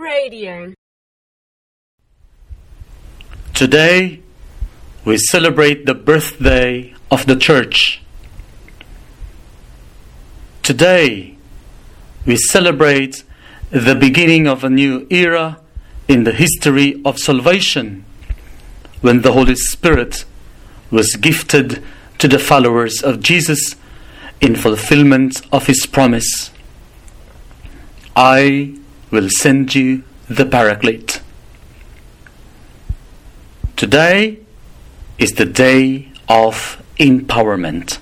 Radio. Today, we celebrate the birthday of the Church. Today, we celebrate the beginning of a new era in the history of salvation when the Holy Spirit was gifted to the followers of Jesus in fulfillment of his promise I will send you the Paraclete. Today is the day of empowerment.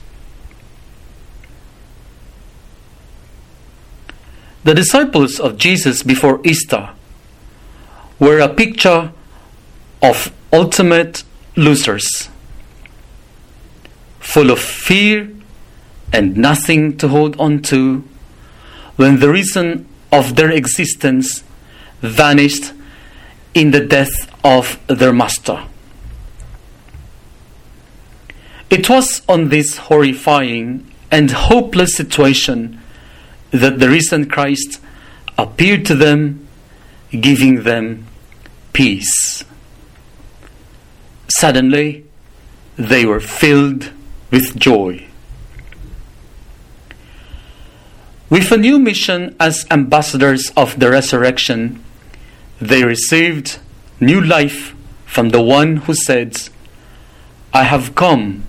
The disciples of Jesus before Easter were a picture of ultimate losers, full of fear and nothing to hold on to, when the reason of their existence vanished in the death of their master. It was on this horrifying and hopeless situation that the risen Christ appeared to them, giving them peace. Suddenly, they were filled with joy. With a new mission as ambassadors of the resurrection, they received new life from the one who said, I have come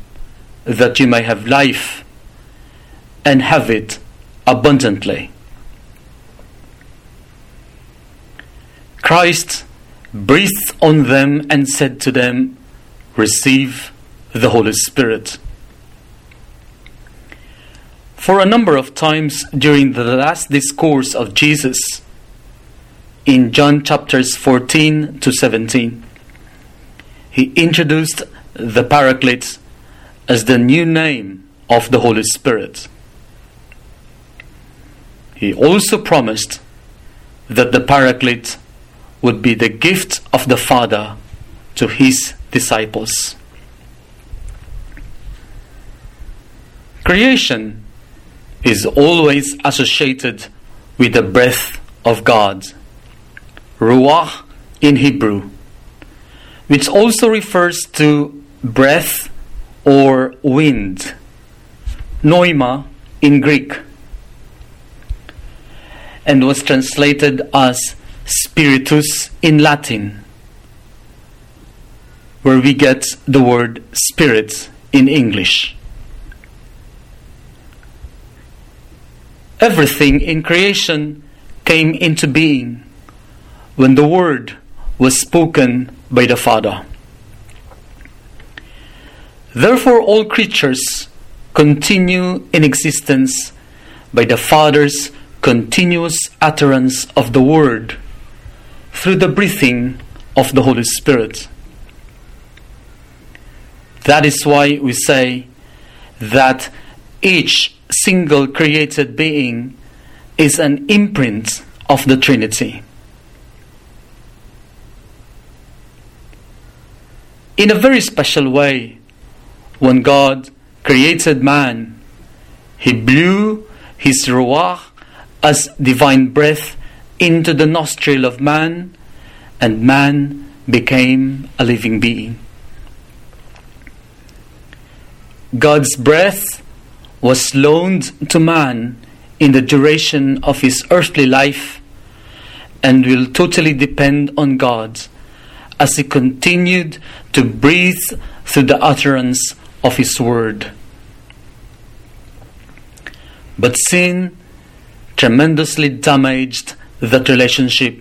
that you may have life and have it abundantly. Christ breathed on them and said to them, Receive the Holy Spirit. For a number of times during the last discourse of Jesus in John chapters 14 to 17, he introduced the Paraclete as the new name of the Holy Spirit. He also promised that the Paraclete would be the gift of the Father to his disciples. Creation is always associated with the breath of God, ruach in Hebrew, which also refers to breath or wind, pneuma in Greek, and was translated as spiritus in Latin, where we get the word spirit in English. Everything in creation came into being when the Word was spoken by the Father. Therefore, all creatures continue in existence by the Father's continuous utterance of the Word through the breathing of the Holy Spirit. That is why we say that each single created being is an imprint of the Trinity. In a very special way, when God created man, He blew His Ruach as divine breath into the nostril of man, and man became a living being. God's breath was loaned to man in the duration of his earthly life and will totally depend on God as he continued to breathe through the utterance of his word. But sin tremendously damaged that relationship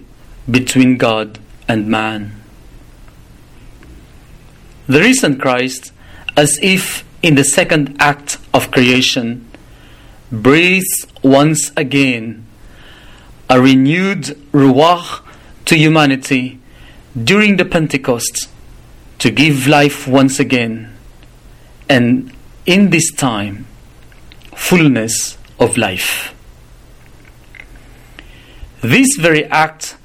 between God and man. The risen Christ, as if in the second act of creation, breathes once again a renewed ruach to humanity during the Pentecost to give life once again, and in this time, fullness of life. This very act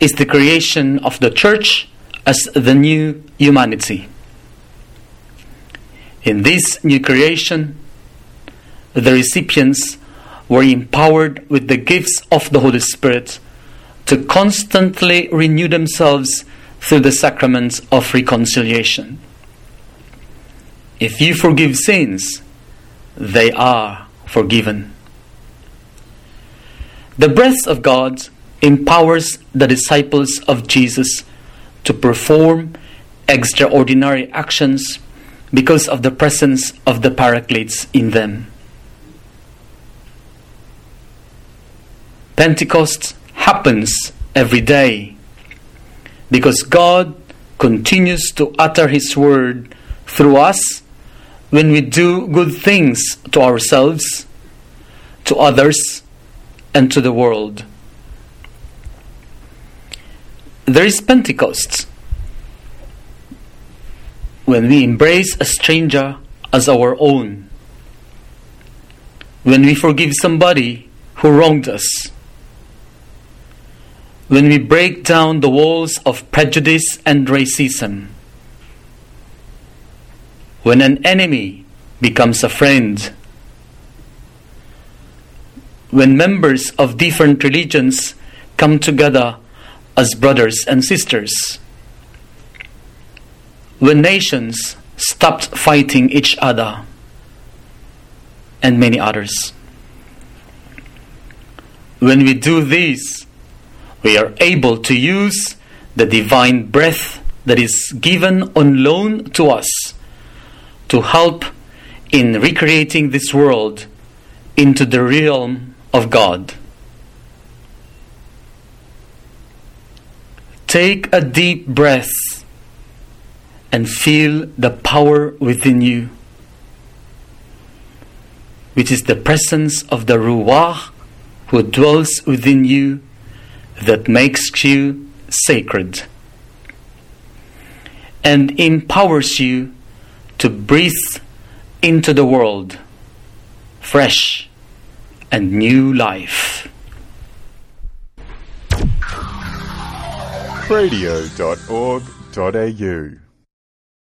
is the creation of the church as the new humanity. In this new creation, the recipients were empowered with the gifts of the Holy Spirit to constantly renew themselves through the sacrament of reconciliation. If you forgive sins, they are forgiven. The breath of God empowers the disciples of Jesus to perform extraordinary actions because of the presence of the Paracletes in them. Pentecost happens every day because God continues to utter His word through us when we do good things to ourselves, to others, and to the world. There is Pentecost when we embrace a stranger as our own, when we forgive somebody who wronged us, when we break down the walls of prejudice and racism, when an enemy becomes a friend, when members of different religions come together as brothers and sisters. When nations stopped fighting each other, and many others. When we do this, we are able to use the divine breath that is given on loan to us to help in recreating this world into the realm of God. Take a deep breath and feel the power within you, which is the presence of the Ruach who dwells within you that makes you sacred and empowers you to breathe into the world fresh and new life. radio.org.au